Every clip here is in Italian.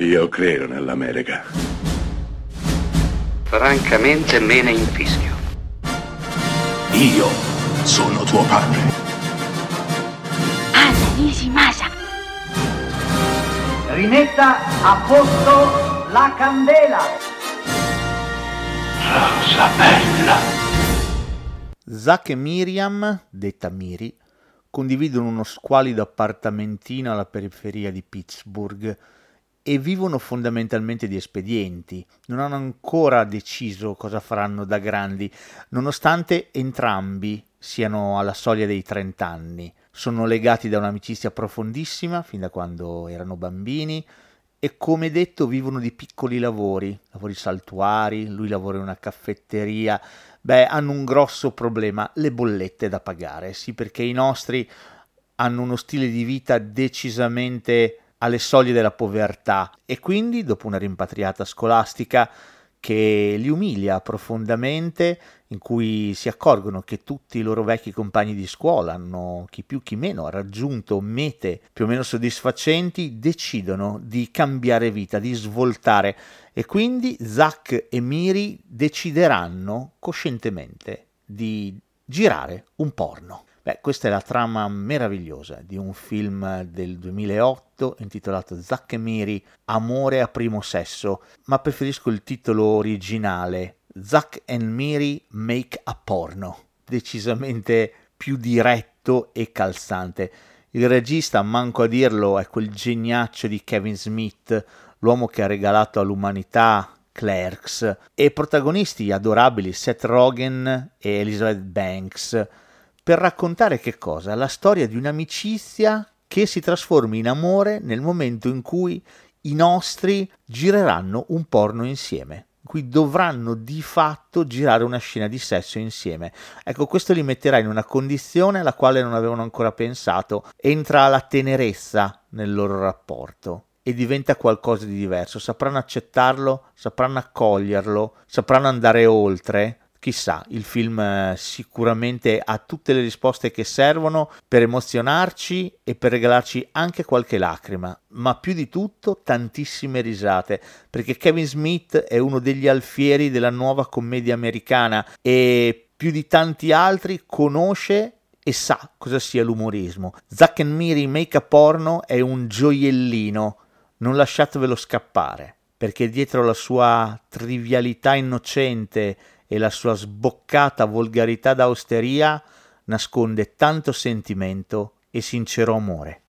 Io credo nell'America. Francamente me ne infischio. Io sono tuo padre. Anna Nishimasa. Rimetta a posto la candela. Rosa bella. Zack e Miriam, detta Miri, condividono uno squalido appartamentino alla periferia di Pittsburgh e vivono fondamentalmente di espedienti. Non hanno ancora deciso cosa faranno da grandi, nonostante entrambi siano alla soglia dei 30 anni. Sono legati da un'amicizia profondissima fin da quando erano bambini e come detto vivono di piccoli lavori, lavori saltuari, lui lavora in una caffetteria, beh, hanno un grosso problema, le bollette da pagare, sì, perché i nostri hanno uno stile di vita decisamente alle soglie della povertà e quindi, dopo una rimpatriata scolastica che li umilia profondamente, in cui si accorgono che tutti i loro vecchi compagni di scuola hanno, chi più chi meno, raggiunto mete più o meno soddisfacenti, decidono di cambiare vita, di svoltare e quindi Zack e Miri decideranno coscientemente di girare un porno. Beh, questa è la trama meravigliosa di un film del 2008 intitolato Zack e Miri, Amore a primo sesso, ma preferisco il titolo originale, Zack and Miri Make a Porno, decisamente più diretto e calzante. Il regista, manco a dirlo, è quel geniaccio di Kevin Smith, l'uomo che ha regalato all'umanità Clerks, e protagonisti adorabili Seth Rogen e Elizabeth Banks, per raccontare che cosa? La storia di un'amicizia che si trasforma in amore nel momento in cui i nostri gireranno un porno insieme in cui dovranno di fatto girare una scena di sesso insieme. Ecco, questo li metterà in una condizione alla quale non avevano ancora pensato. Entra la tenerezza nel loro rapporto e diventa qualcosa di diverso. Sapranno accettarlo, sapranno accoglierlo, sapranno andare oltre. Chissà, il film eh, sicuramente ha tutte le risposte che servono per emozionarci e per regalarci anche qualche lacrima, ma più di tutto tantissime risate, perché Kevin Smith è uno degli alfieri della nuova commedia americana e più di tanti altri conosce e sa cosa sia l'umorismo. Zack and Miri Make a Porno è un gioiellino non lasciatevelo scappare, perché dietro la sua trivialità innocente e la sua sboccata volgarità d'austeria nasconde tanto sentimento e sincero amore.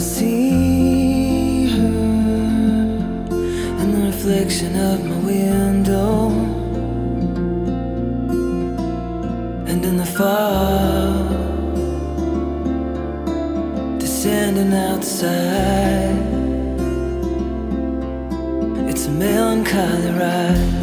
I see her in the reflection of my window and in the fog descending outside. It's a melancholy ride.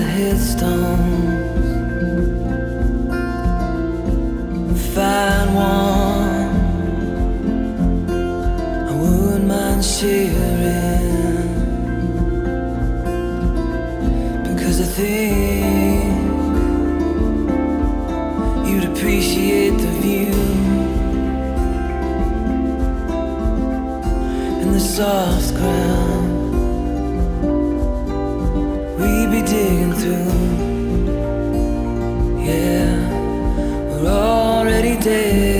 the headstones. Find one I wouldn't mind sharing because I think you'd appreciate the view and the soft ground. digging through. Yeah, we're already dead.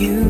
you.